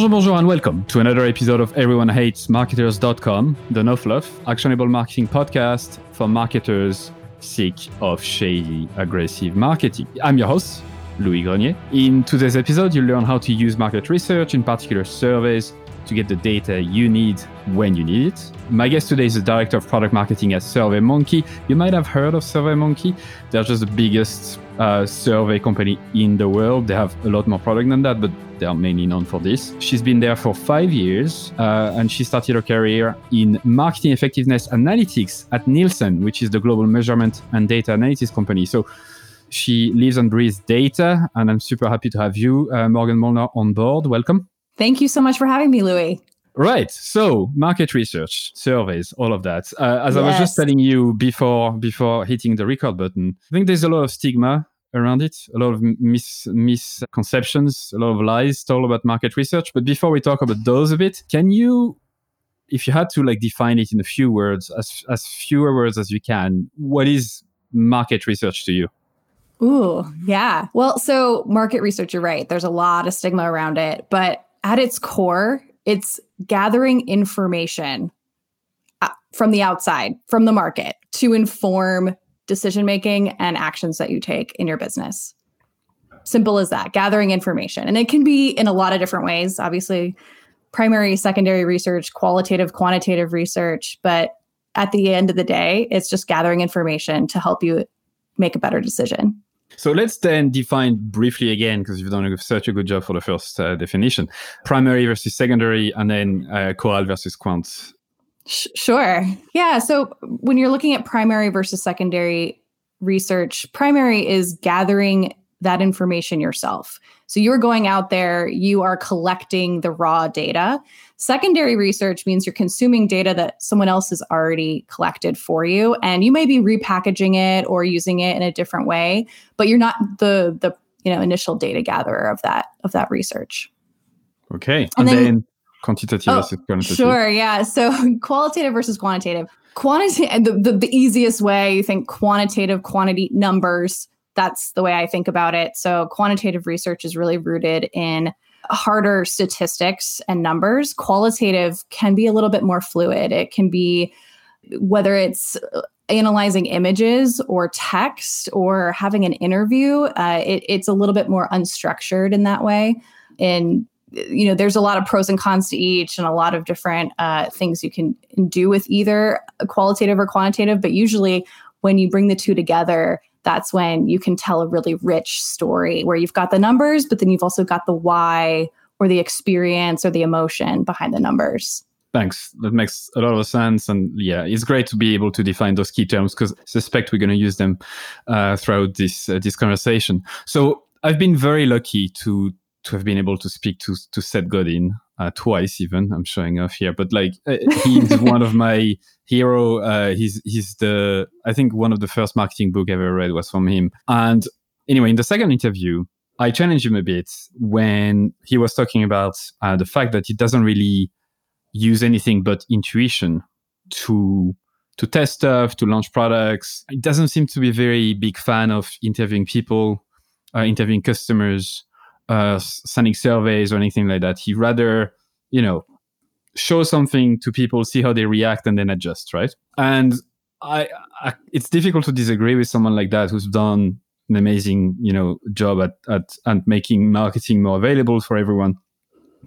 Bonjour, bonjour, and welcome to another episode of Everyone Hates Marketers.com, the no fluff, actionable marketing podcast for marketers sick of shady, aggressive marketing. I'm your host, Louis Grenier. In today's episode, you'll learn how to use market research, in particular surveys, to get the data you need when you need it. My guest today is the director of product marketing at SurveyMonkey. You might have heard of SurveyMonkey. They're just the biggest uh, survey company in the world. They have a lot more product than that, but they are mainly known for this. She's been there for five years, uh, and she started her career in marketing effectiveness analytics at Nielsen, which is the global measurement and data analysis company. So she lives and breathes data, and I'm super happy to have you, uh, Morgan Molnar, on board. Welcome. Thank you so much for having me, Louis. Right. So market research, surveys, all of that. Uh, as yes. I was just telling you before before hitting the record button, I think there's a lot of stigma around it, a lot of mis- misconceptions, a lot of lies told about market research. But before we talk about those a bit, can you, if you had to like define it in a few words, as as fewer words as you can, what is market research to you? Ooh, yeah. Well, so market research, you're right. There's a lot of stigma around it, but at its core, it's gathering information uh, from the outside, from the market to inform decision making and actions that you take in your business. Simple as that, gathering information. And it can be in a lot of different ways, obviously, primary, secondary research, qualitative, quantitative research. But at the end of the day, it's just gathering information to help you make a better decision. So let's then define briefly again, because you've done such a good job for the first uh, definition primary versus secondary, and then uh, versus quant. Sure. Yeah. So when you're looking at primary versus secondary research, primary is gathering that information yourself. So you're going out there, you are collecting the raw data. Secondary research means you're consuming data that someone else has already collected for you and you may be repackaging it or using it in a different way, but you're not the the you know initial data gatherer of that of that research. Okay. And, and then, then, quantitative oh, versus. Sure, yeah. So qualitative versus quantitative. Quantitative the, the, the easiest way you think quantitative quantity numbers that's the way I think about it. So quantitative research is really rooted in harder statistics and numbers. Qualitative can be a little bit more fluid. It can be whether it's analyzing images or text or having an interview, uh, it, it's a little bit more unstructured in that way. And you know, there's a lot of pros and cons to each, and a lot of different uh, things you can do with either qualitative or quantitative. But usually, when you bring the two together, that's when you can tell a really rich story where you've got the numbers, but then you've also got the why or the experience or the emotion behind the numbers. Thanks. That makes a lot of sense. And yeah, it's great to be able to define those key terms because I suspect we're going to use them uh, throughout this uh, this conversation. So I've been very lucky to to have been able to speak to to Seth Godin uh, twice even. I'm showing off here, but like uh, he's one of my hero. Uh, he's he's the I think one of the first marketing book I ever read was from him. And anyway, in the second interview, I challenged him a bit when he was talking about uh, the fact that he doesn't really use anything but intuition to to test stuff, to launch products. He doesn't seem to be a very big fan of interviewing people, uh, interviewing customers uh, sending surveys or anything like that. He rather, you know, show something to people, see how they react, and then adjust, right? And I, I, it's difficult to disagree with someone like that who's done an amazing, you know, job at at at making marketing more available for everyone.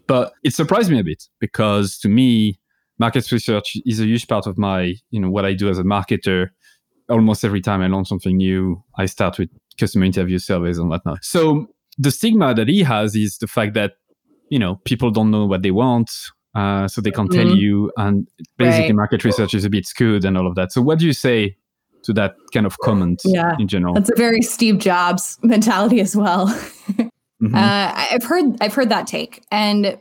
But it surprised me a bit because to me, market research is a huge part of my, you know, what I do as a marketer. Almost every time I launch something new, I start with customer interview surveys and whatnot. So the stigma that he has is the fact that you know people don't know what they want uh, so they can't mm-hmm. tell you and basically right. market research is a bit skewed and all of that so what do you say to that kind of comment yeah, in general that's a very steve jobs mentality as well mm-hmm. uh, i've heard i've heard that take and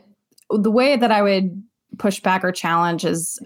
the way that i would push back or challenge is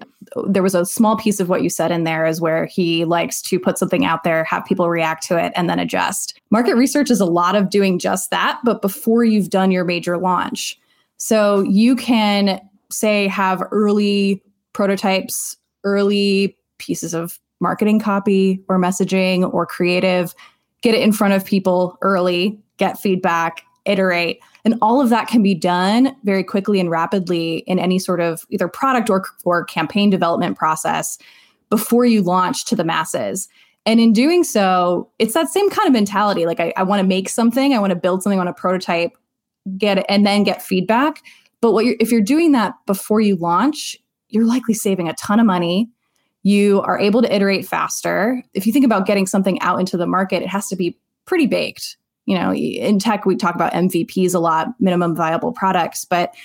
there was a small piece of what you said in there is where he likes to put something out there, have people react to it, and then adjust. Market research is a lot of doing just that, but before you've done your major launch. So you can say have early prototypes, early pieces of marketing copy or messaging or creative, get it in front of people early, get feedback, iterate. And all of that can be done very quickly and rapidly in any sort of either product or, or campaign development process before you launch to the masses. And in doing so, it's that same kind of mentality. Like I, I want to make something, I want to build something on a prototype, get it, and then get feedback. But what you're, if you're doing that before you launch, you're likely saving a ton of money. You are able to iterate faster. If you think about getting something out into the market, it has to be pretty baked. You know, in tech, we talk about MVPs a lot, minimum viable products, but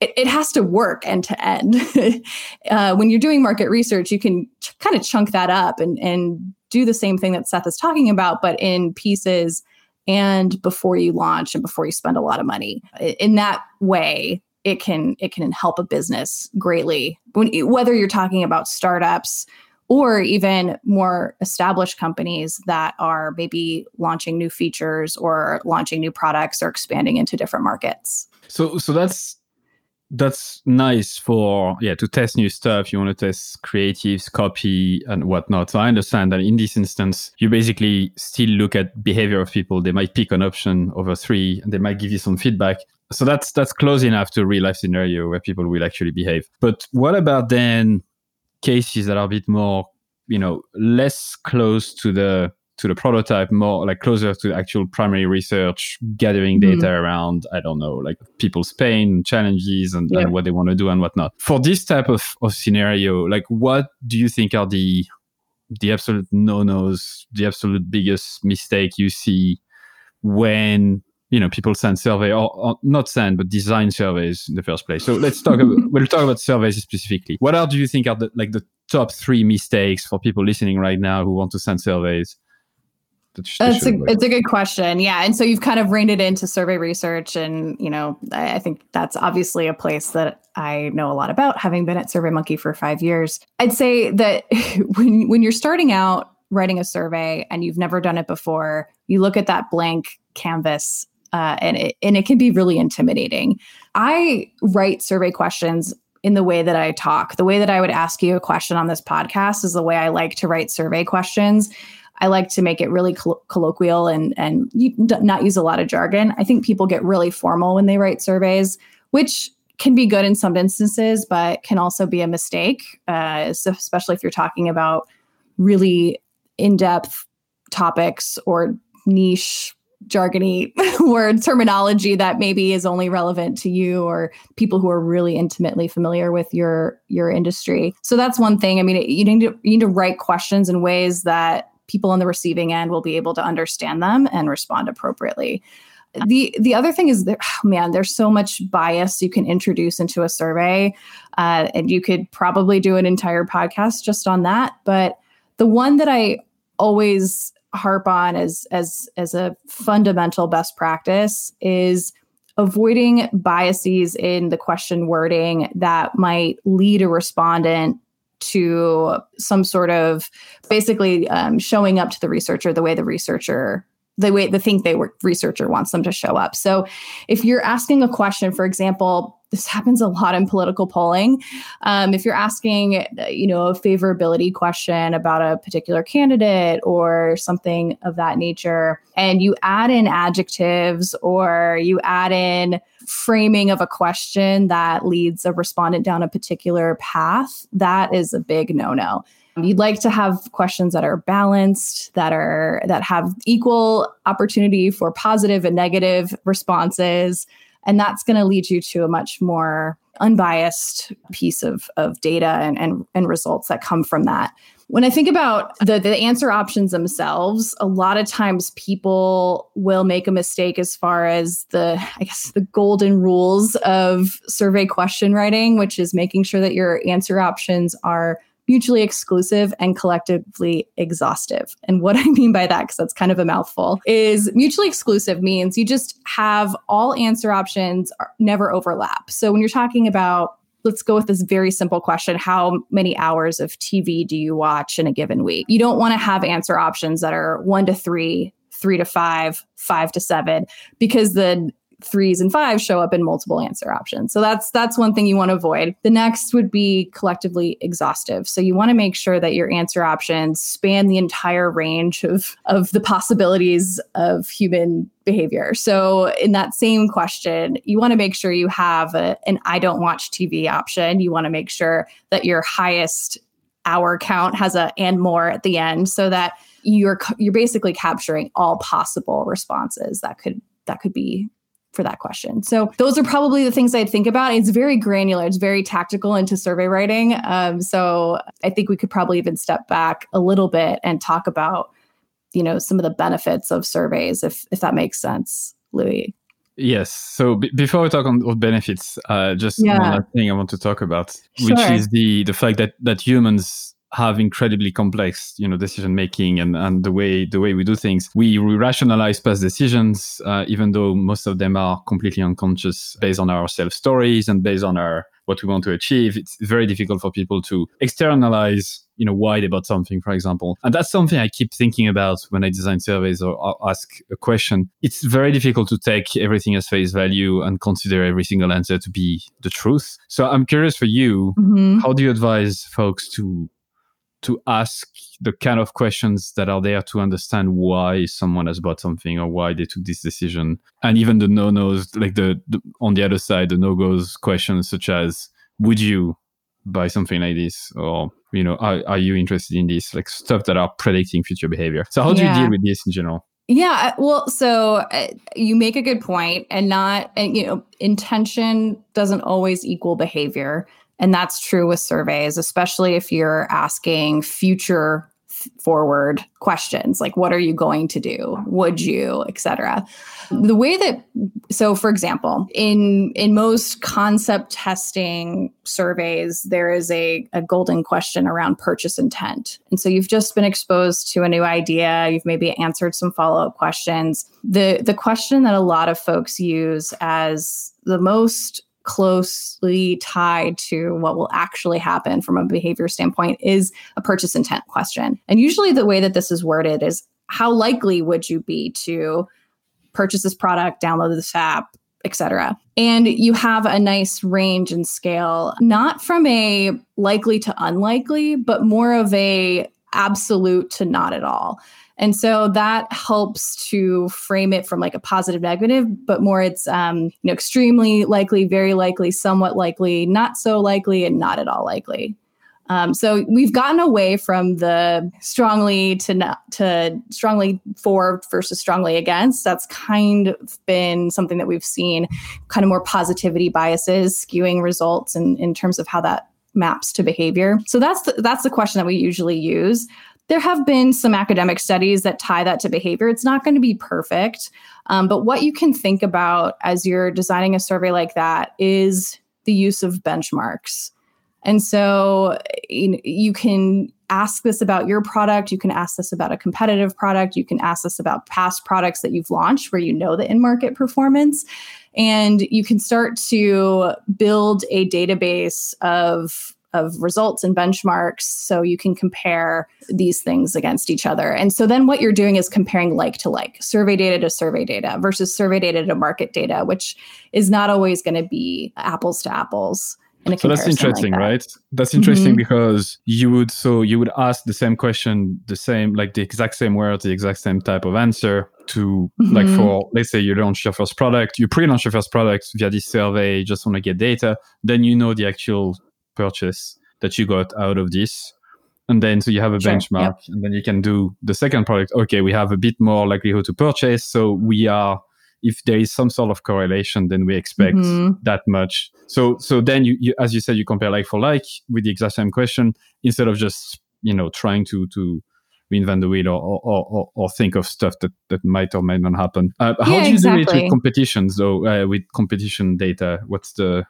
it, it has to work end to end. Uh, when you're doing market research, you can ch- kind of chunk that up and, and do the same thing that Seth is talking about, but in pieces and before you launch and before you spend a lot of money. In that way, it can it can help a business greatly. When, whether you're talking about startups or even more established companies that are maybe launching new features or launching new products or expanding into different markets. So so that's that's nice for yeah to test new stuff. You want to test creatives copy and whatnot. So i understand that in this instance you basically still look at behavior of people. They might pick an option over three and they might give you some feedback. So that's that's close enough to real life scenario where people will actually behave. But what about then cases that are a bit more you know less close to the to the prototype more like closer to actual primary research gathering mm-hmm. data mm-hmm. around i don't know like people's pain challenges and, yeah. and what they want to do and whatnot for this type of, of scenario like what do you think are the the absolute no-nos the absolute biggest mistake you see when you know people send survey or, or, not send but design surveys in the first place so let's talk about we'll talk about surveys specifically what are do you think are the like the top three mistakes for people listening right now who want to send surveys that's a, it's a good question. Yeah. And so you've kind of reined it into survey research. And, you know, I, I think that's obviously a place that I know a lot about, having been at SurveyMonkey for five years. I'd say that when, when you're starting out writing a survey and you've never done it before, you look at that blank canvas uh, and, it, and it can be really intimidating. I write survey questions in the way that I talk. The way that I would ask you a question on this podcast is the way I like to write survey questions I like to make it really coll- colloquial and and not use a lot of jargon. I think people get really formal when they write surveys, which can be good in some instances, but can also be a mistake, uh, especially if you're talking about really in-depth topics or niche jargony word terminology that maybe is only relevant to you or people who are really intimately familiar with your your industry. So that's one thing. I mean, you need to you need to write questions in ways that people on the receiving end will be able to understand them and respond appropriately. The the other thing is that oh man, there's so much bias you can introduce into a survey, uh, and you could probably do an entire podcast just on that. But the one that I always harp on as as as a fundamental best practice is avoiding biases in the question wording that might lead a respondent to some sort of basically um, showing up to the researcher the way the researcher the way the think they were researcher wants them to show up. So if you're asking a question, for example, this happens a lot in political polling. Um, if you're asking, you know, a favorability question about a particular candidate or something of that nature, and you add in adjectives or you add in framing of a question that leads a respondent down a particular path, that is a big no-no. You'd like to have questions that are balanced, that are that have equal opportunity for positive and negative responses, and that's going to lead you to a much more unbiased piece of, of data and, and, and results that come from that. When I think about the, the answer options themselves, a lot of times people will make a mistake as far as the, I guess, the golden rules of survey question writing, which is making sure that your answer options are mutually exclusive and collectively exhaustive. And what I mean by that, because that's kind of a mouthful, is mutually exclusive means you just have all answer options never overlap. So when you're talking about let's go with this very simple question how many hours of tv do you watch in a given week you don't want to have answer options that are one to three three to five five to seven because the threes and fives show up in multiple answer options. So that's that's one thing you want to avoid. The next would be collectively exhaustive. So you want to make sure that your answer options span the entire range of of the possibilities of human behavior. So in that same question, you want to make sure you have a, an I don't watch TV option. You want to make sure that your highest hour count has a and more at the end so that you're you're basically capturing all possible responses that could that could be for that question. So those are probably the things I'd think about. It's very granular. It's very tactical into survey writing. Um, so I think we could probably even step back a little bit and talk about, you know, some of the benefits of surveys, if if that makes sense, Louis. Yes. So b- before we talk on, on benefits, uh, just yeah. one last thing I want to talk about, sure. which is the the fact that that humans have incredibly complex, you know, decision making and, and the way the way we do things. We, rationalize past decisions, uh, even though most of them are completely unconscious, based on our self stories and based on our what we want to achieve. It's very difficult for people to externalize, you know, why they bought something, for example. And that's something I keep thinking about when I design surveys or, or ask a question. It's very difficult to take everything as face value and consider every single answer to be the truth. So I'm curious for you, mm-hmm. how do you advise folks to to ask the kind of questions that are there to understand why someone has bought something or why they took this decision. And even the no-nos like the, the on the other side the no-goes questions such as would you buy something like this? or you know are, are you interested in this? Like stuff that are predicting future behavior. So how do yeah. you deal with this in general? Yeah, well, so uh, you make a good point, and not, and you know, intention doesn't always equal behavior. And that's true with surveys, especially if you're asking future forward questions like what are you going to do? Would you etc the way that so for example in in most concept testing surveys there is a, a golden question around purchase intent. And so you've just been exposed to a new idea you've maybe answered some follow-up questions. The the question that a lot of folks use as the most closely tied to what will actually happen from a behavior standpoint is a purchase intent question. And usually the way that this is worded is how likely would you be to purchase this product, download this app, etc. And you have a nice range and scale, not from a likely to unlikely, but more of a absolute to not at all. And so that helps to frame it from like a positive negative, but more it's um, you know extremely likely, very likely, somewhat likely, not so likely, and not at all likely. Um, so we've gotten away from the strongly to not to strongly for versus strongly against. That's kind of been something that we've seen, kind of more positivity biases skewing results in, in terms of how that maps to behavior. So that's the, that's the question that we usually use there have been some academic studies that tie that to behavior. It's not going to be perfect, um, but what you can think about as you're designing a survey like that is the use of benchmarks. And so you, you can ask this about your product. You can ask this about a competitive product. You can ask this about past products that you've launched where you know the in market performance. And you can start to build a database of of results and benchmarks so you can compare these things against each other. And so then what you're doing is comparing like to like, survey data to survey data versus survey data to market data, which is not always going to be apples to apples. so that's interesting, like that. right? That's interesting mm-hmm. because you would so you would ask the same question, the same like the exact same words, the exact same type of answer to mm-hmm. like for let's say you launch your first product, you pre-launch your first product via this survey, you just want to get data, then you know the actual purchase that you got out of this and then so you have a sure, benchmark yep. and then you can do the second product okay we have a bit more likelihood to purchase so we are if there is some sort of correlation then we expect mm-hmm. that much so so then you, you, as you said you compare like for like with the exact same question instead of just you know trying to to reinvent the wheel or or, or, or think of stuff that, that might or might not happen uh, how yeah, do you exactly. do it with competitions though uh, with competition data what's the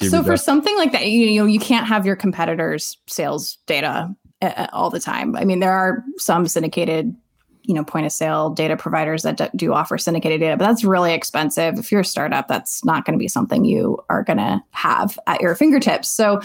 so for something like that, you know, you can't have your competitors' sales data uh, all the time. I mean, there are some syndicated, you know, point of sale data providers that do offer syndicated data, but that's really expensive. If you're a startup, that's not going to be something you are going to have at your fingertips. So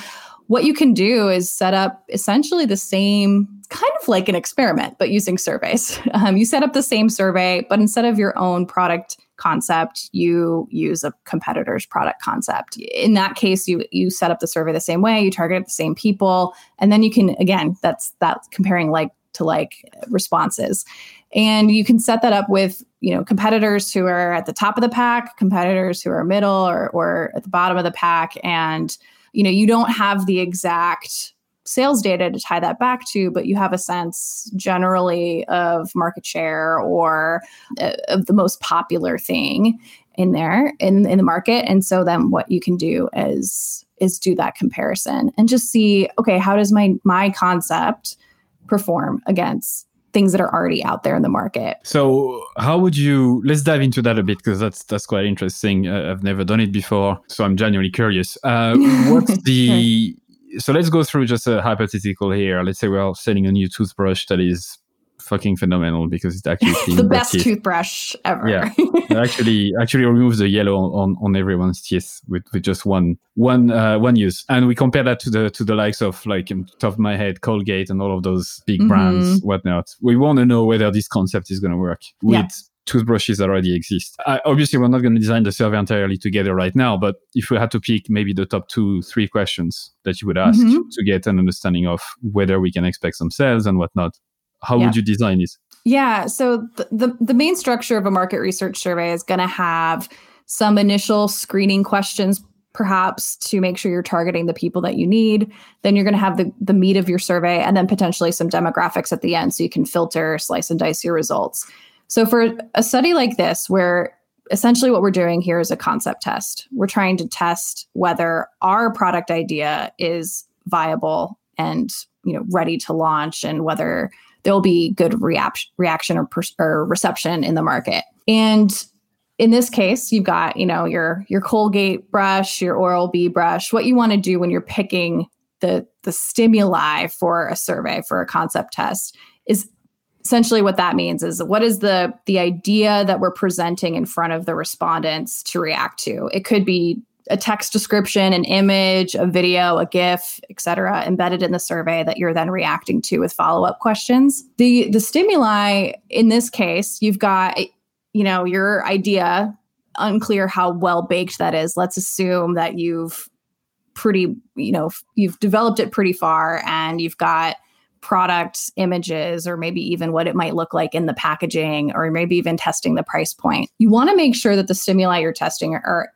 what you can do is set up essentially the same kind of like an experiment, but using surveys. Um, you set up the same survey, but instead of your own product concept, you use a competitor's product concept. In that case, you you set up the survey the same way, you target the same people, and then you can again, that's that comparing like to like responses. And you can set that up with, you know, competitors who are at the top of the pack, competitors who are middle or or at the bottom of the pack and you know, you don't have the exact sales data to tie that back to, but you have a sense generally of market share or uh, of the most popular thing in there in, in the market. And so then what you can do is is do that comparison and just see, okay, how does my my concept perform against things that are already out there in the market. So, how would you? Let's dive into that a bit because that's that's quite interesting. Uh, I've never done it before, so I'm genuinely curious. Uh, what's the so let's go through just a hypothetical here. Let's say we're selling a new toothbrush that is fucking phenomenal because it actually the best teeth. toothbrush ever. Yeah, actually, actually removes the yellow on, on everyone's teeth with, with just one one uh, one use. And we compare that to the to the likes of like in top of my head, Colgate and all of those big mm-hmm. brands, whatnot. We want to know whether this concept is going to work with yeah toothbrushes that already exist. I, obviously, we're not going to design the survey entirely together right now, but if we had to pick maybe the top two, three questions that you would ask mm-hmm. to get an understanding of whether we can expect some sales and whatnot, how yeah. would you design it? Yeah. So the, the, the main structure of a market research survey is going to have some initial screening questions perhaps to make sure you're targeting the people that you need. Then you're going to have the, the meat of your survey and then potentially some demographics at the end so you can filter, slice and dice your results. So for a study like this, where essentially what we're doing here is a concept test, we're trying to test whether our product idea is viable and you know ready to launch and whether there'll be good reaction reaction or, per- or reception in the market. And in this case, you've got, you know, your your Colgate brush, your Oral-B brush. What you want to do when you're picking the the stimuli for a survey for a concept test is essentially what that means is what is the the idea that we're presenting in front of the respondents to react to it could be a text description an image a video a gif etc embedded in the survey that you're then reacting to with follow-up questions the the stimuli in this case you've got you know your idea unclear how well baked that is let's assume that you've pretty you know you've developed it pretty far and you've got product images or maybe even what it might look like in the packaging or maybe even testing the price point. You want to make sure that the stimuli you're testing are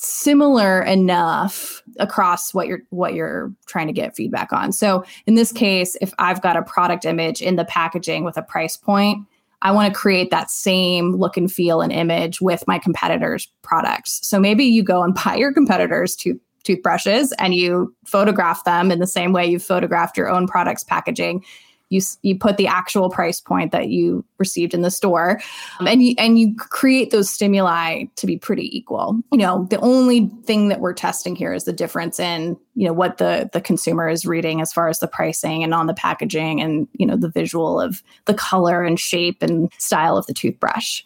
similar enough across what you're what you're trying to get feedback on. So in this case, if I've got a product image in the packaging with a price point, I want to create that same look and feel and image with my competitors' products. So maybe you go and buy your competitors to toothbrushes and you photograph them in the same way you photographed your own products packaging you you put the actual price point that you received in the store um, and you and you create those stimuli to be pretty equal. You know the only thing that we're testing here is the difference in you know what the the consumer is reading as far as the pricing and on the packaging and you know the visual of the color and shape and style of the toothbrush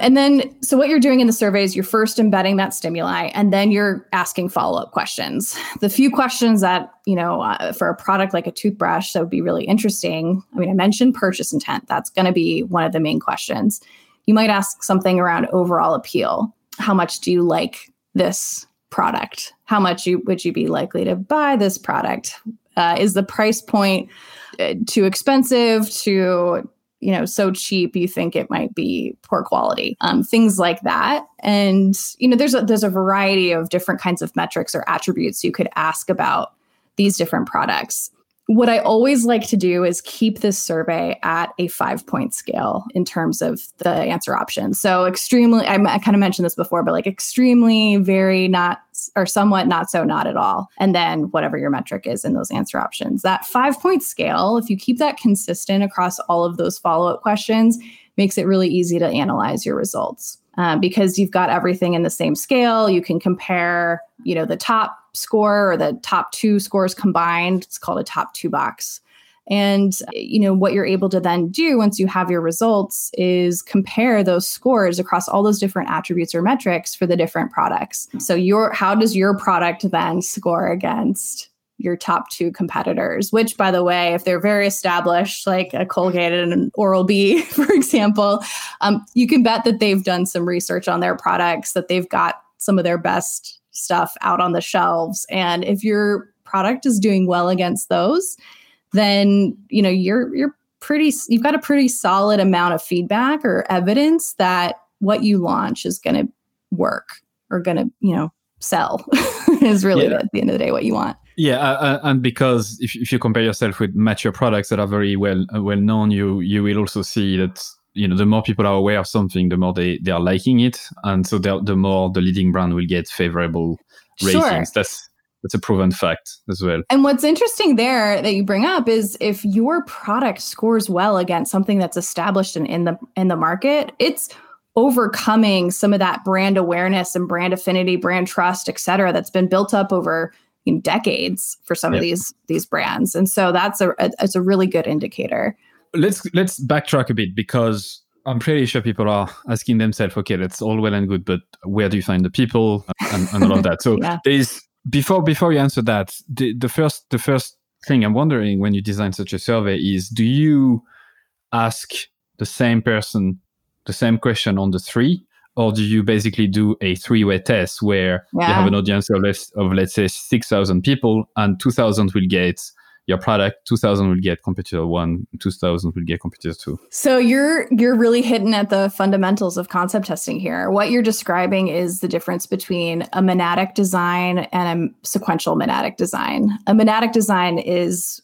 and then, so what you're doing in the survey is you're first embedding that stimuli and then you're asking follow up questions. The few questions that, you know, uh, for a product like a toothbrush that would be really interesting. I mean, I mentioned purchase intent. That's going to be one of the main questions. You might ask something around overall appeal. How much do you like this product? How much you, would you be likely to buy this product? Uh, is the price point uh, too expensive? To you know so cheap you think it might be poor quality um, things like that and you know there's a there's a variety of different kinds of metrics or attributes you could ask about these different products what I always like to do is keep this survey at a five point scale in terms of the answer options. So, extremely, I, I kind of mentioned this before, but like extremely, very not, or somewhat not so, not at all. And then whatever your metric is in those answer options. That five point scale, if you keep that consistent across all of those follow up questions, makes it really easy to analyze your results. Uh, because you've got everything in the same scale. You can compare, you know, the top score or the top two scores combined. It's called a top two box. And you know what you're able to then do once you have your results is compare those scores across all those different attributes or metrics for the different products. So your how does your product then score against your top two competitors, which, by the way, if they're very established, like a Colgate and an Oral B, for example, um, you can bet that they've done some research on their products, that they've got some of their best stuff out on the shelves. And if your product is doing well against those, then you know you're you're pretty you've got a pretty solid amount of feedback or evidence that what you launch is going to work or going to you know sell is really yeah. at the end of the day what you want yeah uh, uh, and because if, if you compare yourself with mature products that are very well uh, well known you you will also see that you know the more people are aware of something the more they they are liking it and so the, the more the leading brand will get favorable ratings sure. that's that's a proven fact as well. And what's interesting there that you bring up is if your product scores well against something that's established in, in the in the market, it's overcoming some of that brand awareness and brand affinity, brand trust, et cetera, that's been built up over you know, decades for some yep. of these these brands. And so that's a, a it's a really good indicator. Let's let's backtrack a bit because I'm pretty sure people are asking themselves, okay, that's all well and good, but where do you find the people and, and all of that? So yeah. there's before before you answer that, the, the first the first thing I'm wondering when you design such a survey is do you ask the same person the same question on the three or do you basically do a three-way test where yeah. you have an audience of, less, of let's say 6000 people and 2000 will get your product 2000 will get competitor 1 2000 will get competitor 2 so you're you're really hitting at the fundamentals of concept testing here. What you're describing is the difference between a monadic design and a sequential monadic design. A monadic design is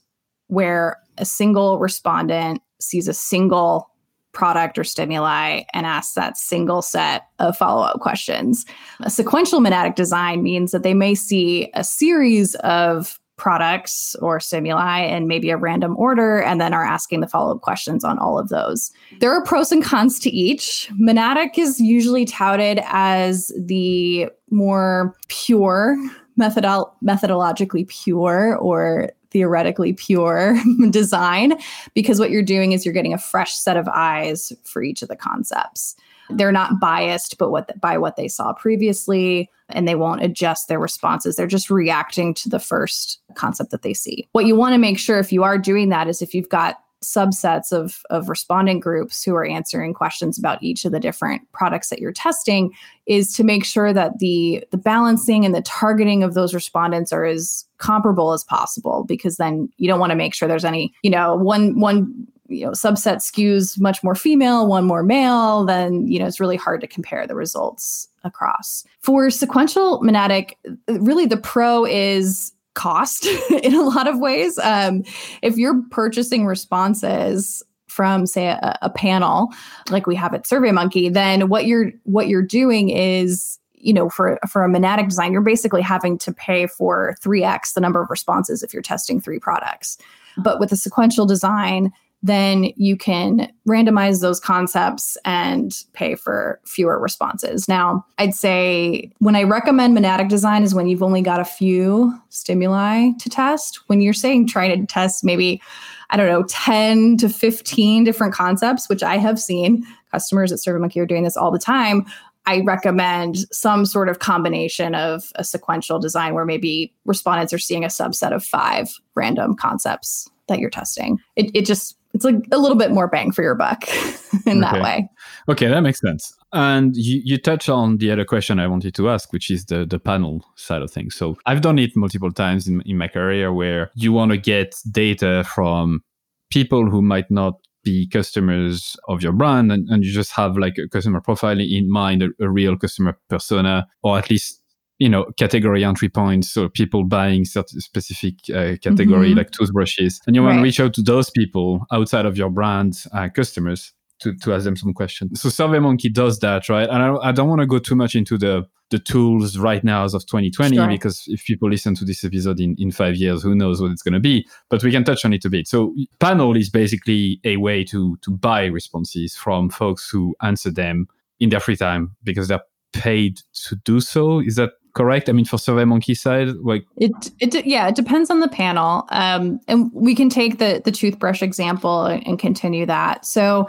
where a single respondent sees a single product or stimuli and asks that single set of follow-up questions. A sequential monadic design means that they may see a series of products or stimuli in maybe a random order and then are asking the follow-up questions on all of those. There are pros and cons to each. Monadic is usually touted as the more pure methodol- methodologically pure or theoretically pure design because what you're doing is you're getting a fresh set of eyes for each of the concepts they're not biased but what by what they saw previously and they won't adjust their responses. They're just reacting to the first concept that they see. What you want to make sure if you are doing that is if you've got subsets of, of respondent groups who are answering questions about each of the different products that you're testing is to make sure that the the balancing and the targeting of those respondents are as comparable as possible because then you don't want to make sure there's any you know one one you know subset skews much more female one more male then you know it's really hard to compare the results across. For sequential monadic really the pro is cost in a lot of ways. Um, if you're purchasing responses from say a, a panel like we have at surveymonkey then what you're what you're doing is you know for for a monadic design you're basically having to pay for 3x the number of responses if you're testing three products. But with a sequential design then you can randomize those concepts and pay for fewer responses. Now, I'd say when I recommend monadic design is when you've only got a few stimuli to test. When you're saying trying to test maybe, I don't know, 10 to 15 different concepts, which I have seen customers at SurveyMonkey are doing this all the time. I recommend some sort of combination of a sequential design where maybe respondents are seeing a subset of five random concepts that you're testing. It, it just it's like a little bit more bang for your buck in okay. that way. Okay, that makes sense. And you, you touch on the other question I wanted to ask, which is the, the panel side of things. So I've done it multiple times in, in my career where you want to get data from people who might not be customers of your brand and, and you just have like a customer profile in mind, a, a real customer persona, or at least you know category entry points so people buying certain specific uh, category mm-hmm. like toothbrushes and you want right. to reach out to those people outside of your brand uh, customers to, to ask them some questions so surveymonkey does that right and i, I don't want to go too much into the the tools right now as of 2020 sure. because if people listen to this episode in, in five years who knows what it's going to be but we can touch on it a bit so panel is basically a way to to buy responses from folks who answer them in their free time because they're paid to do so is that correct? I mean, for SurveyMonkey side, like it, it, yeah, it depends on the panel. Um, and we can take the the toothbrush example and, continue that. So,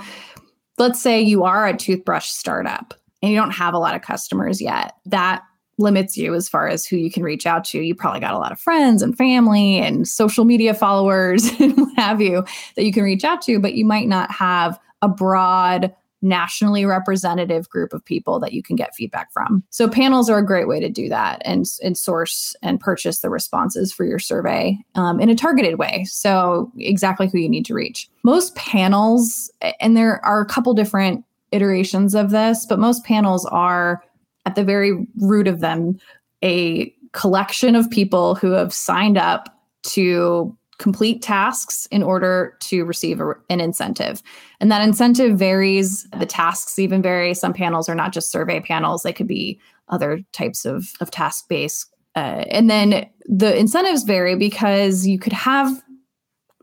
let's say you are a toothbrush startup and you don't have a lot of customers yet. That limits you as far as who you can reach out to. You probably got a lot of friends and family and social media followers and what have you that you can reach out to, but you might not have a broad nationally representative group of people that you can get feedback from. So panels are a great way to do that and, and source and purchase the responses for your survey um, in a targeted way. So exactly who you need to reach. Most panels, and there are a couple different iterations of this, but most panels are at the very root of them a collection of people who have signed up to complete tasks in order to receive a, an incentive. And that incentive varies. The tasks even vary. Some panels are not just survey panels, they could be other types of, of task based. Uh, and then the incentives vary because you could have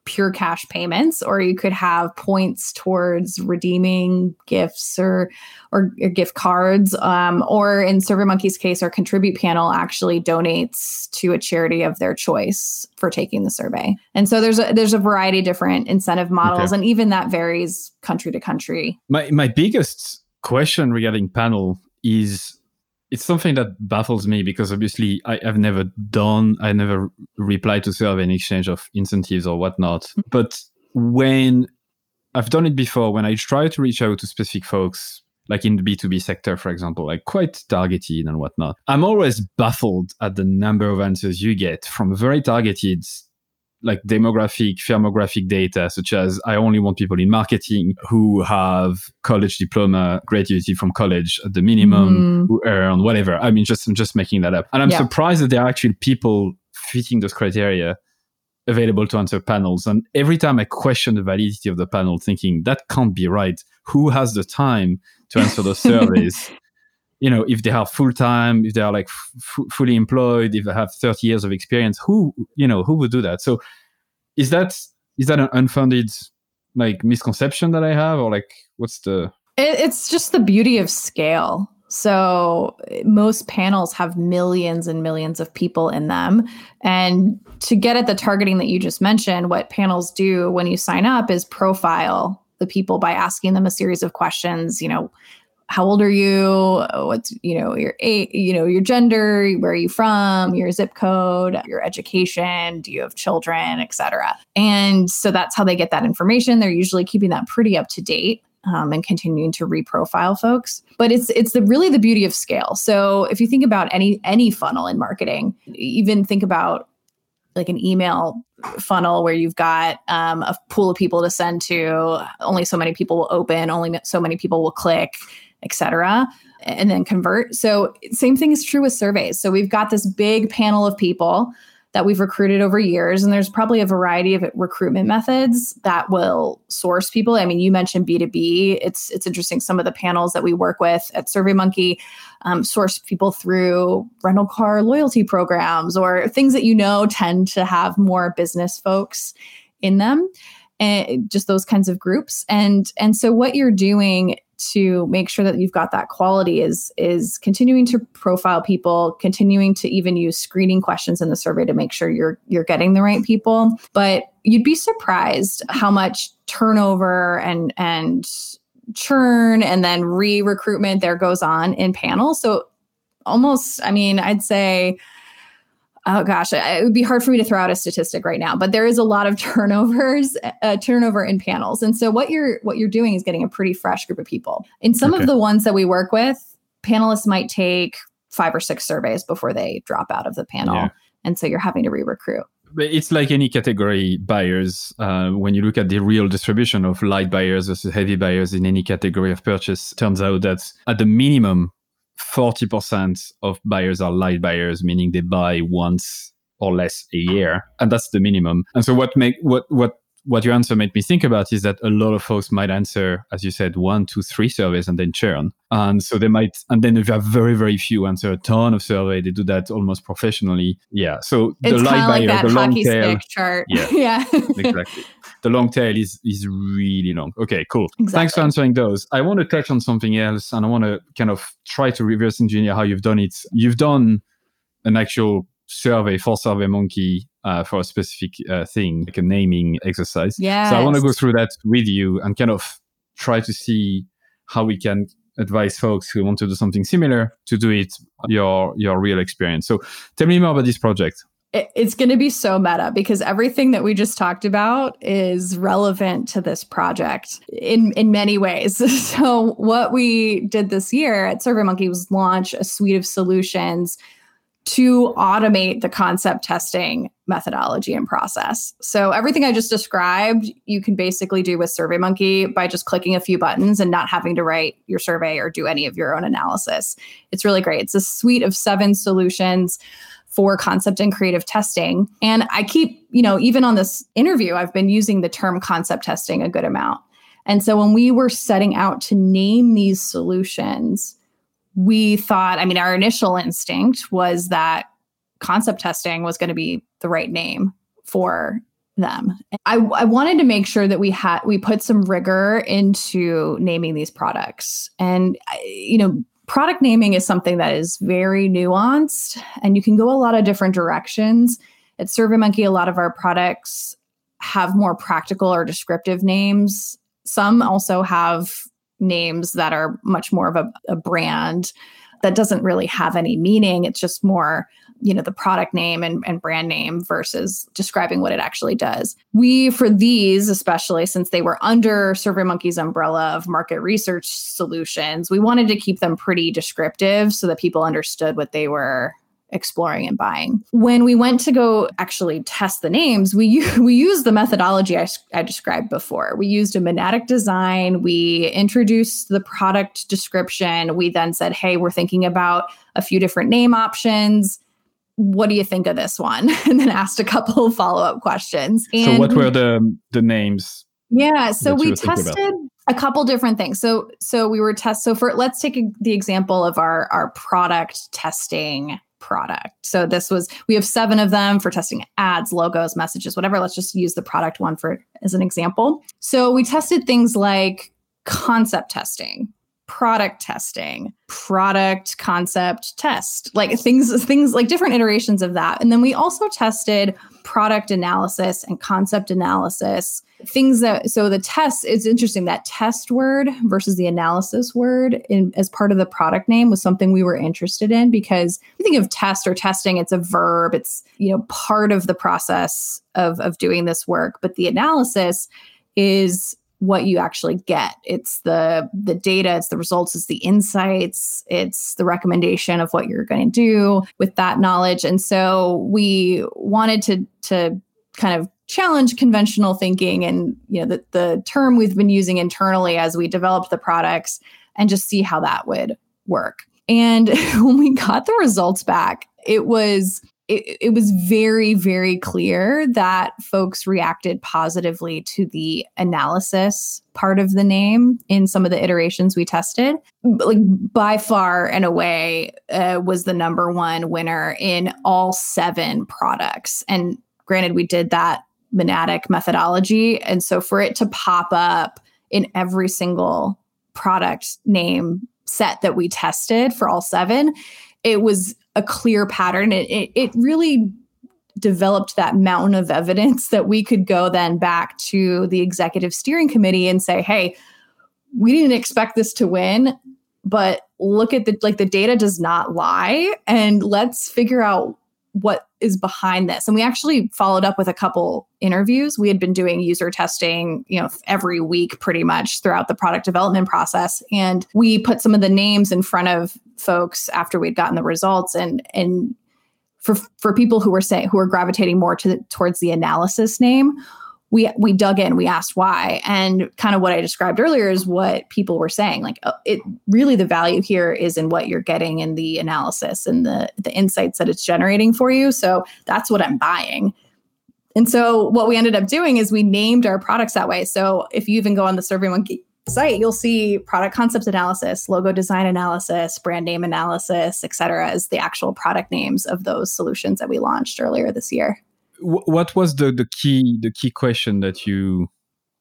pure cash payments or you could have points towards redeeming gifts or or, or gift cards um, or in surveymonkey's case our contribute panel actually donates to a charity of their choice for taking the survey and so there's a there's a variety of different incentive models okay. and even that varies country to country my my biggest question regarding panel is it's something that baffles me because obviously I, have never done, I never replied to survey in exchange of incentives or whatnot. Mm-hmm. But when I've done it before, when I try to reach out to specific folks, like in the B2B sector, for example, like quite targeted and whatnot, I'm always baffled at the number of answers you get from very targeted like demographic, firmographic data, such as I only want people in marketing who have college diploma, graduated from college at the minimum, mm. who earn whatever. I mean, just I'm just making that up, and I'm yeah. surprised that there are actually people fitting those criteria available to answer panels. And every time I question the validity of the panel, thinking that can't be right. Who has the time to answer those surveys? You know, if they are full time, if they are like f- fully employed, if they have 30 years of experience, who, you know, who would do that? So is that, is that an unfounded like misconception that I have or like, what's the, it's just the beauty of scale. So most panels have millions and millions of people in them. And to get at the targeting that you just mentioned, what panels do when you sign up is profile the people by asking them a series of questions, you know, how old are you? What's you know your age you know your gender where are you from your zip code your education do you have children etc and so that's how they get that information. They're usually keeping that pretty up to date um, and continuing to reprofile folks. But it's it's the really the beauty of scale. So if you think about any any funnel in marketing even think about like an email funnel where you've got um, a pool of people to send to. Only so many people will open only so many people will click etc and then convert. So same thing is true with surveys. So we've got this big panel of people that we've recruited over years and there's probably a variety of recruitment methods that will source people. I mean you mentioned b2b it's it's interesting. Some of the panels that we work with at surveymonkey um, source people through rental car loyalty programs or things that you know tend to have more business folks in them and just those kinds of groups. And and so what you're doing to make sure that you've got that quality is is continuing to profile people continuing to even use screening questions in the survey to make sure you're you're getting the right people. But you'd be surprised how much turnover and and churn and then re-recruitment there goes on in panels. So almost i mean i'd say oh gosh, it would be hard for me to throw out a statistic right now, but there is a lot of turnovers, uh, turnover in panels. And so what you're what you're doing is getting a pretty fresh group of people. In some okay. of the ones that we work with, panelists might take five or six surveys before they drop out of the panel. Yeah. And so you're having to re-recruit. It's like any category buyers. Uh, when you look at the real distribution of light buyers versus heavy buyers in any category of purchase, turns out that at the minimum, 40% of buyers are light buyers, meaning they buy once or less a year. And that's the minimum. And so what make what what what your answer made me think about is that a lot of folks might answer, as you said, one, two, three surveys and then churn. And so they might, and then if you have very, very few answer a ton of survey, they do that almost professionally. Yeah. So it's the light buyer, like the long tail chart. Yeah. yeah. exactly the long tail is is really long. Okay, cool. Exactly. Thanks for answering those. I want to touch on something else, and I want to kind of try to reverse engineer how you've done it. You've done an actual survey for SurveyMonkey uh, for a specific uh, thing, like a naming exercise. Yeah. So I want to go through that with you and kind of try to see how we can advise folks who want to do something similar to do it your your real experience. So tell me more about this project it's going to be so meta because everything that we just talked about is relevant to this project in in many ways. So what we did this year at SurveyMonkey was launch a suite of solutions to automate the concept testing methodology and process. So everything I just described, you can basically do with SurveyMonkey by just clicking a few buttons and not having to write your survey or do any of your own analysis. It's really great. It's a suite of seven solutions for concept and creative testing. And I keep, you know, even on this interview, I've been using the term concept testing a good amount. And so when we were setting out to name these solutions, we thought, I mean, our initial instinct was that concept testing was going to be the right name for them. I, I wanted to make sure that we had we put some rigor into naming these products. And you know, product naming is something that is very nuanced and you can go a lot of different directions. At SurveyMonkey, a lot of our products have more practical or descriptive names. Some also have names that are much more of a, a brand that doesn't really have any meaning. It's just more you know the product name and, and brand name versus describing what it actually does we for these especially since they were under surveymonkey's umbrella of market research solutions we wanted to keep them pretty descriptive so that people understood what they were exploring and buying. When we went to go actually test the names, we we used the methodology I, I described before. We used a monadic design. We introduced the product description. We then said, "Hey, we're thinking about a few different name options." what do you think of this one? And then asked a couple of follow up questions. And so, what were the the names? Yeah, so we tested a couple different things. So, so we were test. So, for let's take a, the example of our our product testing product. So this was we have seven of them for testing ads, logos, messages, whatever. Let's just use the product one for as an example. So we tested things like concept testing, product testing, product concept test, like things, things like different iterations of that. And then we also tested product analysis and concept analysis, things that, so the test, it's interesting that test word versus the analysis word in, as part of the product name was something we were interested in because you think of test or testing, it's a verb, it's, you know, part of the process of, of doing this work. But the analysis is what you actually get it's the the data it's the results it's the insights it's the recommendation of what you're going to do with that knowledge and so we wanted to to kind of challenge conventional thinking and you know the, the term we've been using internally as we developed the products and just see how that would work and when we got the results back it was it, it was very, very clear that folks reacted positively to the analysis part of the name in some of the iterations we tested. Like by far and away uh, was the number one winner in all seven products. And granted, we did that monadic methodology. And so for it to pop up in every single product name set that we tested for all seven, it was a clear pattern. It, it, it really developed that mountain of evidence that we could go then back to the executive steering committee and say, hey, we didn't expect this to win, but look at the like the data does not lie and let's figure out what is behind this. And we actually followed up with a couple interviews. We had been doing user testing, you know, every week pretty much throughout the product development process. And we put some of the names in front of folks after we'd gotten the results and and for for people who were saying who were gravitating more to the, towards the analysis name we we dug in we asked why. And kind of what i described earlier is what people were saying like uh, it really the value here is in what you're getting in the analysis and the the insights that it's generating for you. So that's what i'm buying. And so what we ended up doing is we named our products that way. So if you even go on the surveymonkey site you'll see product concept analysis logo design analysis brand name analysis et cetera as the actual product names of those solutions that we launched earlier this year what was the the key the key question that you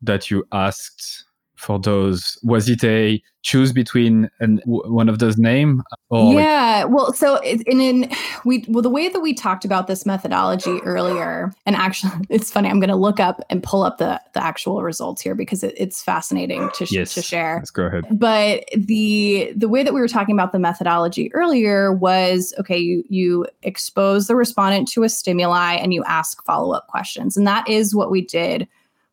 that you asked for those? Was it a choose between an, one of those name? yeah, well, so in, in we well the way that we talked about this methodology earlier, and actually it's funny. I'm going to look up and pull up the the actual results here because it, it's fascinating to yes, to share. Let's go ahead. But the the way that we were talking about the methodology earlier was okay. You you expose the respondent to a stimuli and you ask follow up questions, and that is what we did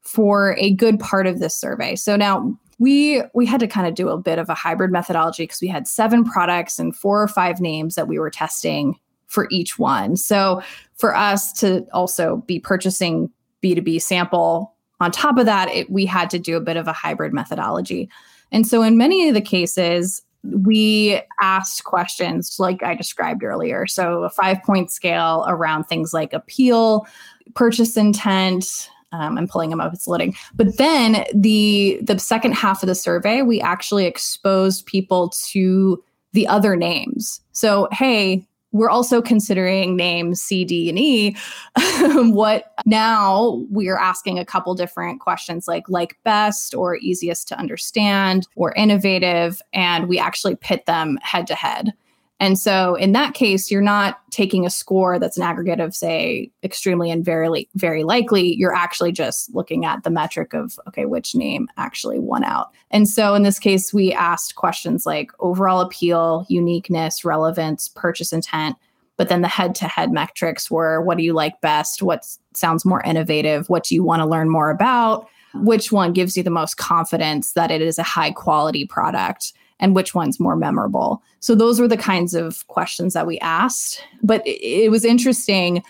for a good part of this survey. So now we we had to kind of do a bit of a hybrid methodology because we had seven products and four or five names that we were testing for each one. So for us to also be purchasing B2B sample on top of that, it, we had to do a bit of a hybrid methodology. And so in many of the cases, we asked questions like I described earlier. So a five point scale around things like appeal, purchase intent, um, I'm pulling them up. It's loading. But then the the second half of the survey, we actually exposed people to the other names. So hey, we're also considering names C, D, and E. what now we're asking a couple different questions like like best or easiest to understand or innovative, and we actually pit them head to head. And so in that case, you're not taking a score that's an aggregate of, say, extremely and very, very likely. You're actually just looking at the metric of, okay, which name actually won out. And so in this case, we asked questions like overall appeal, uniqueness, relevance, purchase intent. But then the head to head metrics were what do you like best? What sounds more innovative? What do you want to learn more about? Which one gives you the most confidence that it is a high quality product? And which one's more memorable. So those were the kinds of questions that we asked. But it, it was interesting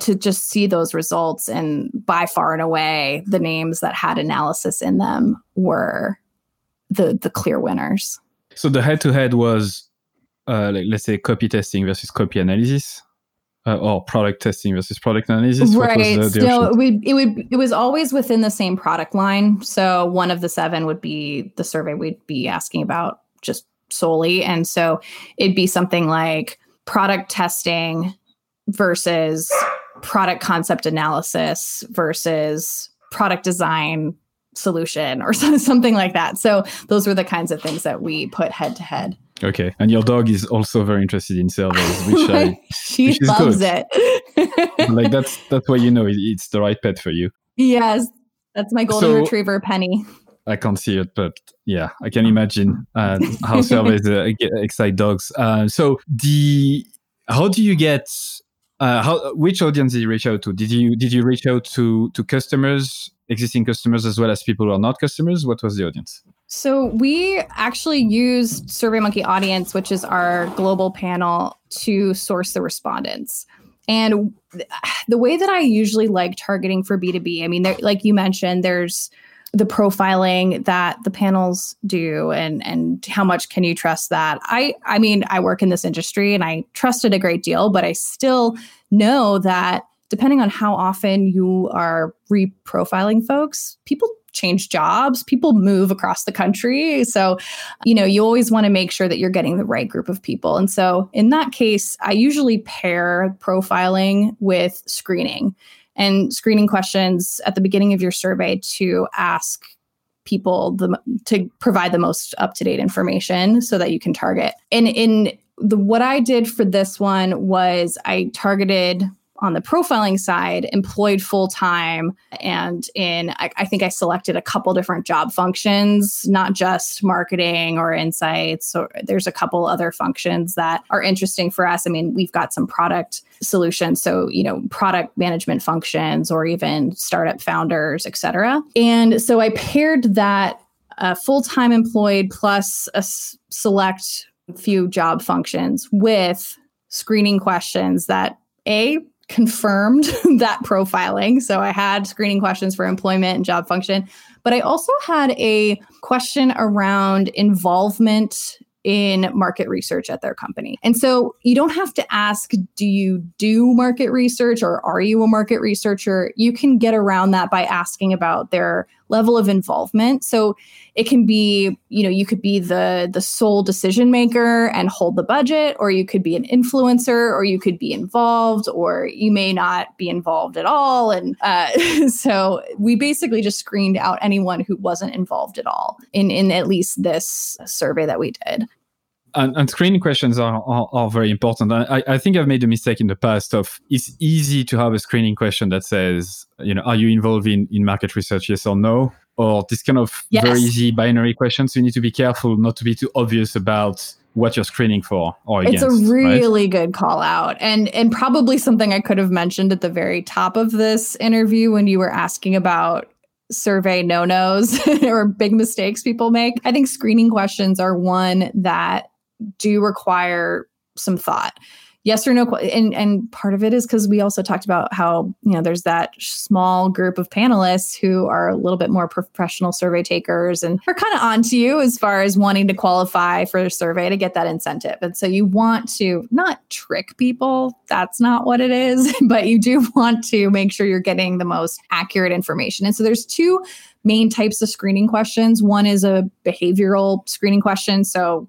to just see those results and by far and away the names that had analysis in them were the the clear winners. So the head to head was uh, like let's say copy testing versus copy analysis. Uh, or product testing versus product analysis. Right. The, the so would, it would it was always within the same product line. So one of the seven would be the survey we'd be asking about just solely, and so it'd be something like product testing versus product concept analysis versus product design solution or something like that. So those were the kinds of things that we put head to head. Okay, and your dog is also very interested in surveys, which I she which loves good. it. like that's that's why you know it's the right pet for you. Yes, that's my golden so, retriever, Penny. I can't see it, but yeah, I can imagine uh, how surveys uh, excite dogs. Uh, so the how do you get uh, how which audience did you reach out to? Did you did you reach out to to customers, existing customers, as well as people who are not customers? What was the audience? So we actually used SurveyMonkey Audience, which is our global panel, to source the respondents. And the way that I usually like targeting for B2B, I mean, like you mentioned, there's the profiling that the panels do and and how much can you trust that i i mean i work in this industry and i trust it a great deal but i still know that depending on how often you are reprofiling folks people change jobs, people move across the country. So, you know, you always want to make sure that you're getting the right group of people. And so, in that case, I usually pair profiling with screening and screening questions at the beginning of your survey to ask people the, to provide the most up-to-date information so that you can target. And in the what I did for this one was I targeted on the profiling side employed full time and in I, I, think i selected a couple different job functions not just marketing or insights or there's a couple other functions that are interesting for us. I mean we've got some product solutions so you know product management functions or even startup founders et cetera. And so i paired that uh, full-time employed plus a s- select few job functions with screening questions that a confirmed that profiling. So I had screening questions for employment and job function, but I also had a question around involvement in market research at their company. And so you don't have to ask, do you do market research or are you a market researcher? You can get around that by asking about their level of involvement. So it can be, you know, you could be the the sole decision maker and hold the budget, or you could be an influencer, or you could be involved, or you may not be involved at all. And uh, so we basically just screened out anyone who wasn't involved at all in in at least this survey that we did and, and, screening questions are, are, are very important. I, I, think I've made a mistake in the past of it's easy to have a screening question that says, you know, are you involved in, in market research, yes or no? Or this kind of yes. very easy binary questions. You need to be careful not to be too obvious about what you're screening for or against, It's a really right? good call out. And and probably something I could have mentioned at the very top of this interview when you were asking about survey no-nos or big mistakes people make. I think screening questions are one that do require some thought. Yes or no and and part of it is because we also talked about how you know there's that small group of panelists who are a little bit more professional survey takers and are kind of onto you as far as wanting to qualify for a survey to get that incentive. And so you want to not trick people that's not what it is but you do want to make sure you're getting the most accurate information. And so there's two main types of screening questions. One is a behavioral screening question. So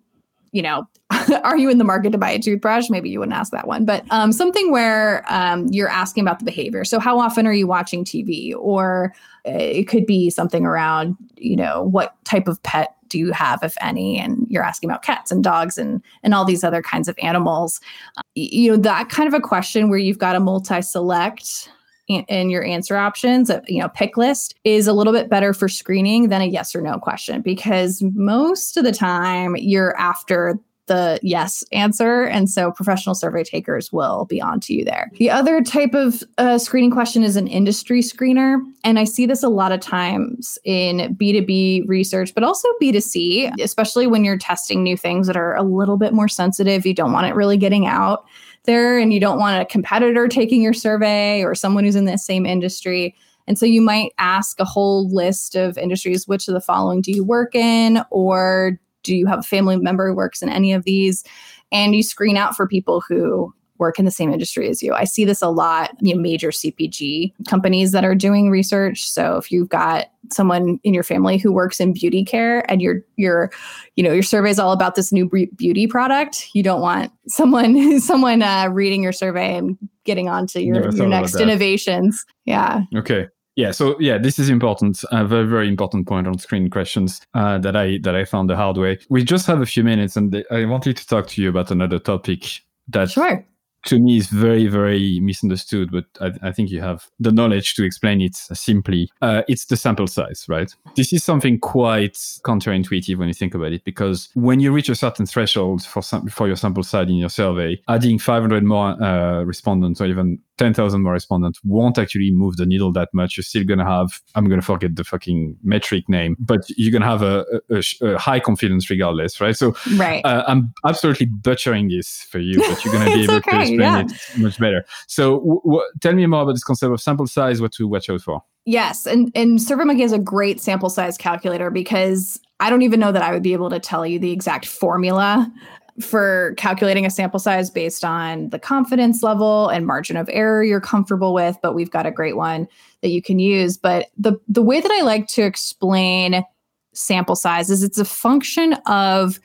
you know, are you in the market to buy a toothbrush? Maybe you wouldn't ask that one, but um, something where um, you're asking about the behavior. So, how often are you watching TV? Or uh, it could be something around, you know, what type of pet do you have, if any? And you're asking about cats and dogs and and all these other kinds of animals. Uh, you know, that kind of a question where you've got a multi-select in your answer options, you know, pick list is a little bit better for screening than a yes or no question because most of the time you're after the yes answer. And so professional survey takers will be on to you there. The other type of uh, screening question is an industry screener. And I see this a lot of times in B2B research, but also B2C, especially when you're testing new things that are a little bit more sensitive. You don't want it really getting out there and you don't want a competitor taking your survey or someone who's in the same industry. And so you might ask a whole list of industries which of the following do you work in or do you have a family member who works in any of these? And you screen out for people who work in the same industry as you. I see this a lot, you know, major CPG companies that are doing research. So if you've got someone in your family who works in beauty care and your your you know your survey is all about this new beauty product, you don't want someone someone uh, reading your survey and getting onto your, your next innovations. Yeah. Okay. Yeah, so yeah, this is important. A very very important point on screen questions uh, that I that I found the hard way. We just have a few minutes, and I wanted to talk to you about another topic that sure to me is very, very misunderstood, but I, I, think you have the knowledge to explain it simply. Uh, it's the sample size, right? This is something quite counterintuitive when you think about it, because when you reach a certain threshold for some, for your sample size in your survey, adding 500 more uh, respondents or even 10,000 more respondents won't actually move the needle that much. You're still going to have, I'm going to forget the fucking metric name, but you're going to have a, a, a, high confidence regardless, right? So right. Uh, I'm absolutely butchering this for you, but you're going to be able okay, to explain yeah. it much better. So w- w- tell me more about this concept of sample size, what to watch out for. Yes. And, and SurveyMonkey has a great sample size calculator because I don't even know that I would be able to tell you the exact formula for calculating a sample size based on the confidence level and margin of error you're comfortable with, but we've got a great one that you can use. But the the way that I like to explain sample size is it's a function of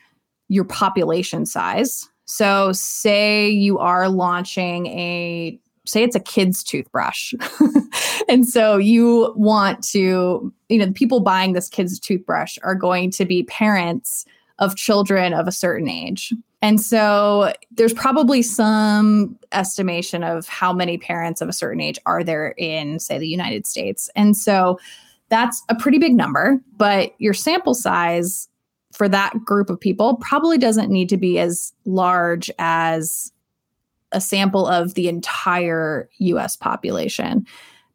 your population size. So say you are launching a say it's a kid's toothbrush. and so you want to, you know, the people buying this kid's toothbrush are going to be parents of children of a certain age. And so there's probably some estimation of how many parents of a certain age are there in, say, the United States. And so that's a pretty big number, but your sample size for that group of people probably doesn't need to be as large as a sample of the entire US population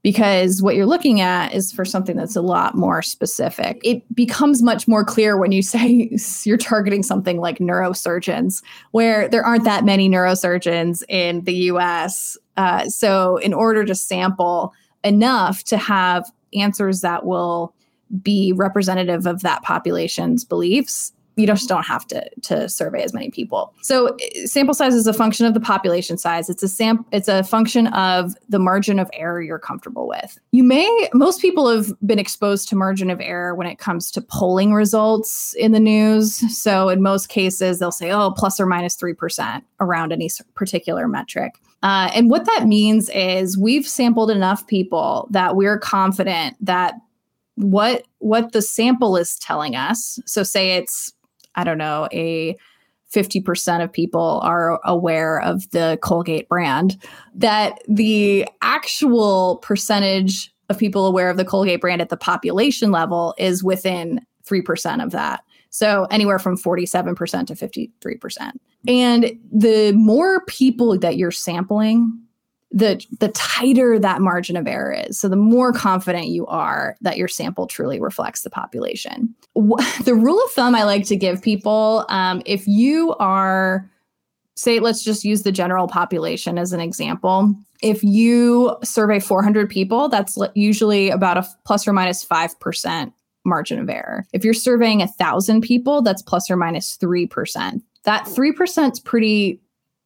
because what you're looking at is for something that's a lot more specific. It becomes much more clear when you say you're targeting something like neurosurgeons, where there aren't that many neurosurgeons in the US. Uh, so, in order to sample enough to have answers that will be representative of that population's beliefs, you just don't have to to survey as many people. So sample size is a function of the population size. It's a sam it's a function of the margin of error you're comfortable with. You may most people have been exposed to margin of error when it comes to polling results in the news. So in most cases they'll say oh plus or minus 3% around any particular metric. Uh, and what that means is we've sampled enough people that we're confident that what what the sample is telling us so say it's i don't know a 50% of people are aware of the colgate brand that the actual percentage of people aware of the colgate brand at the population level is within 3% of that. So anywhere from 47% to 53% and the more people that you're sampling the the tighter that margin of error is. So the more confident you are that your sample truly reflects the population. The rule of thumb i like to give people um, if you are say let's just use the general population as an example. If you survey 400 people that's usually about a plus or minus 5% margin of error. If you're surveying a thousand people that's plus or minus 3% that 3% is pretty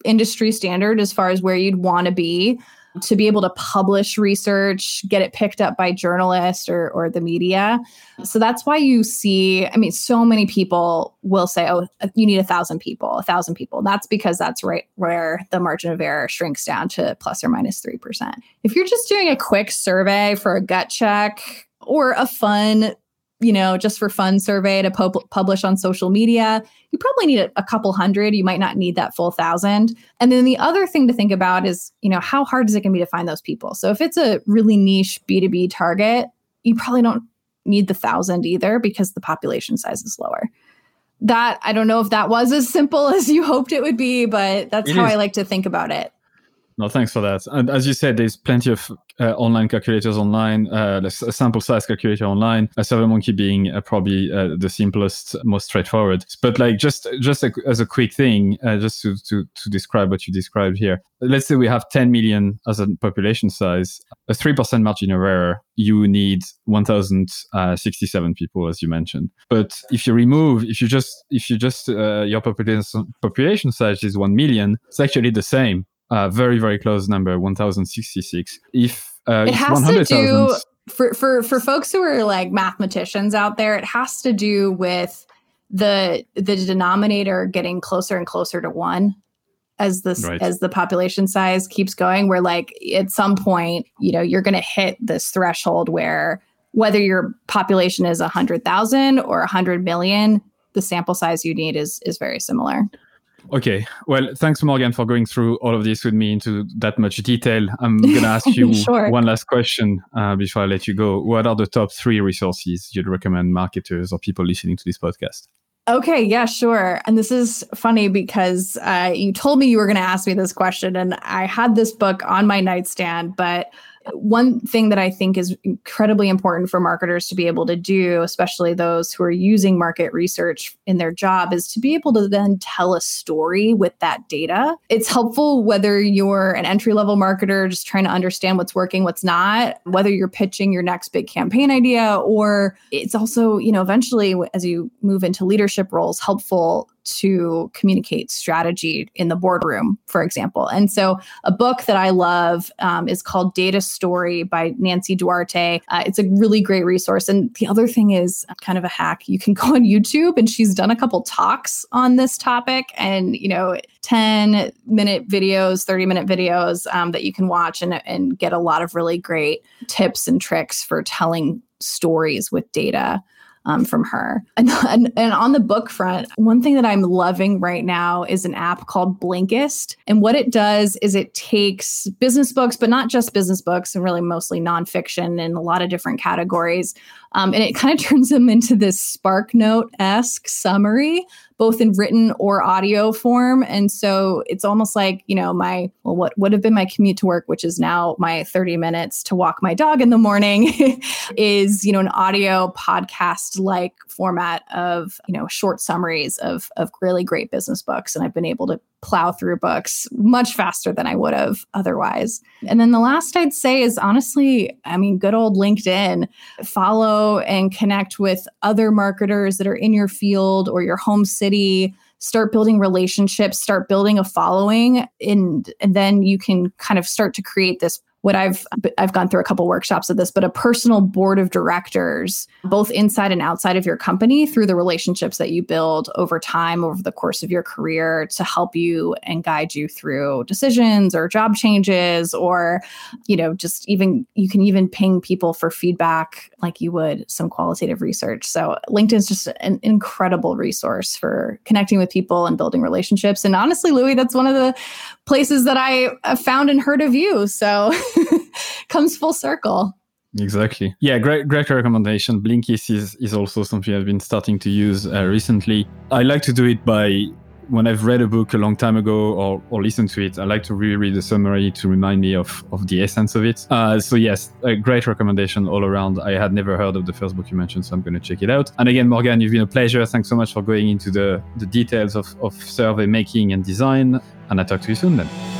industry standard as far as where you'd want to be to be able to publish research, get it picked up by journalists or, or the media. So that's why you see, I mean, so many people will say, oh, you need a thousand people, a thousand people. That's because that's right where the margin of error shrinks down to plus or minus 3%. If you're just doing a quick survey for a gut check or a fun you know, just for fun survey to pub- publish on social media, you probably need a, a, couple hundred. You might not need that full thousand. And then the other thing to think about is, you know, how hard is it going to be to find those people? So if it's a really niche B2B target, you probably don't need the thousand either because the population size is lower. That I don't know if that was as simple as you hoped it would be, but that's it how is. I like to think about it. No, thanks for that. And as you said, there's plenty of uh, online calculators online, uh, a sample size calculator online, a SurveyMonkey being uh, probably uh, the simplest, most straightforward. But like just just a, as a quick thing, uh, just to, to, to describe what you described here. Let's say we have 10 million as a population size, a 3% margin of error, you need 1,067 people, as you mentioned. But if you remove, if you just, if you just, uh, your population, population size is 1 million, it's actually the same uh, very very close number 1066 if uh, it has to do for, for for folks who are like mathematicians out there it has to do with the the denominator getting closer and closer to one as the right. as the population size keeps going where like at some point you know you're going to hit this threshold where whether your population is 100,000 or 100 million the sample size you need is is very similar Okay. Well, thanks, Morgan, for going through all of this with me into that much detail. I'm going to ask you sure. one last question uh, before I let you go. What are the top three resources you'd recommend marketers or people listening to this podcast? Okay, yeah, sure. And this is funny because uh, you told me you were going to ask me this question, and I had this book on my nightstand, but one thing that I think is incredibly important for marketers to be able to do, especially those who are using market research in their job, is to be able to then tell a story with that data. It's helpful whether you're an entry level marketer just trying to understand what's working, what's not, whether you're pitching your next big campaign idea, or it's also, you know, eventually as you move into leadership roles, helpful to communicate strategy in the boardroom, for example. And so, a book that I love um, is called Data Story by Nancy Duarte. Uh, it's a really great resource. And the other thing is kind of a hack. You can go on YouTube, and she's done a couple talks on this topic, and you know, 10 minute videos, 30 minute videos um, that you can watch and, and get a lot of really great tips and tricks for telling stories with data um, from her. And, and, and on the book front, one thing that I'm loving right now is an app called Blinkist. And what it does is it takes business books, but not just business books, and really mostly nonfiction in a lot of different categories. Um, and it kind of turns them into this Spark Note esque summary both in written or audio form. And so it's almost like, you know, my, well, what would have been my commute to work, which is now my 30 minutes to walk my dog in the morning, is, you know, an audio podcast like format of, you know, short summaries of, of really great business books. And I've been able to plow through books much faster than I would have otherwise. And then the last I'd say is honestly, I mean, good old LinkedIn. Follow and connect with other marketers that are in your field or your home city start building relationships, start building a following, and, and then you can kind of start to create this what I've I've gone through a couple workshops of this, but a personal board of directors, both inside and outside of your company, through the relationships that you build over time, over the course of your career, to help you and guide you through decisions or job changes, or you know, just even you can even ping people for feedback like you would some qualitative research. So LinkedIn's just an incredible resource for connecting with people and building relationships. And honestly, Louis, that's one of the places that I found and heard of you. So comes full circle. Exactly. Yeah, great, great recommendation. Blinkist is, is also something I've been starting to use uh, recently. I like to do it by when I've read a book a long time ago or, or listened to it, I like to reread the summary to remind me of, of the essence of it. Uh, so yes, a great recommendation all around. I had never heard of the first book you mentioned, so I'm going to check it out. And again, Morgan, you've been a pleasure. Thanks so much for going into the, the details of, of survey making and design. And I'll talk to you soon then.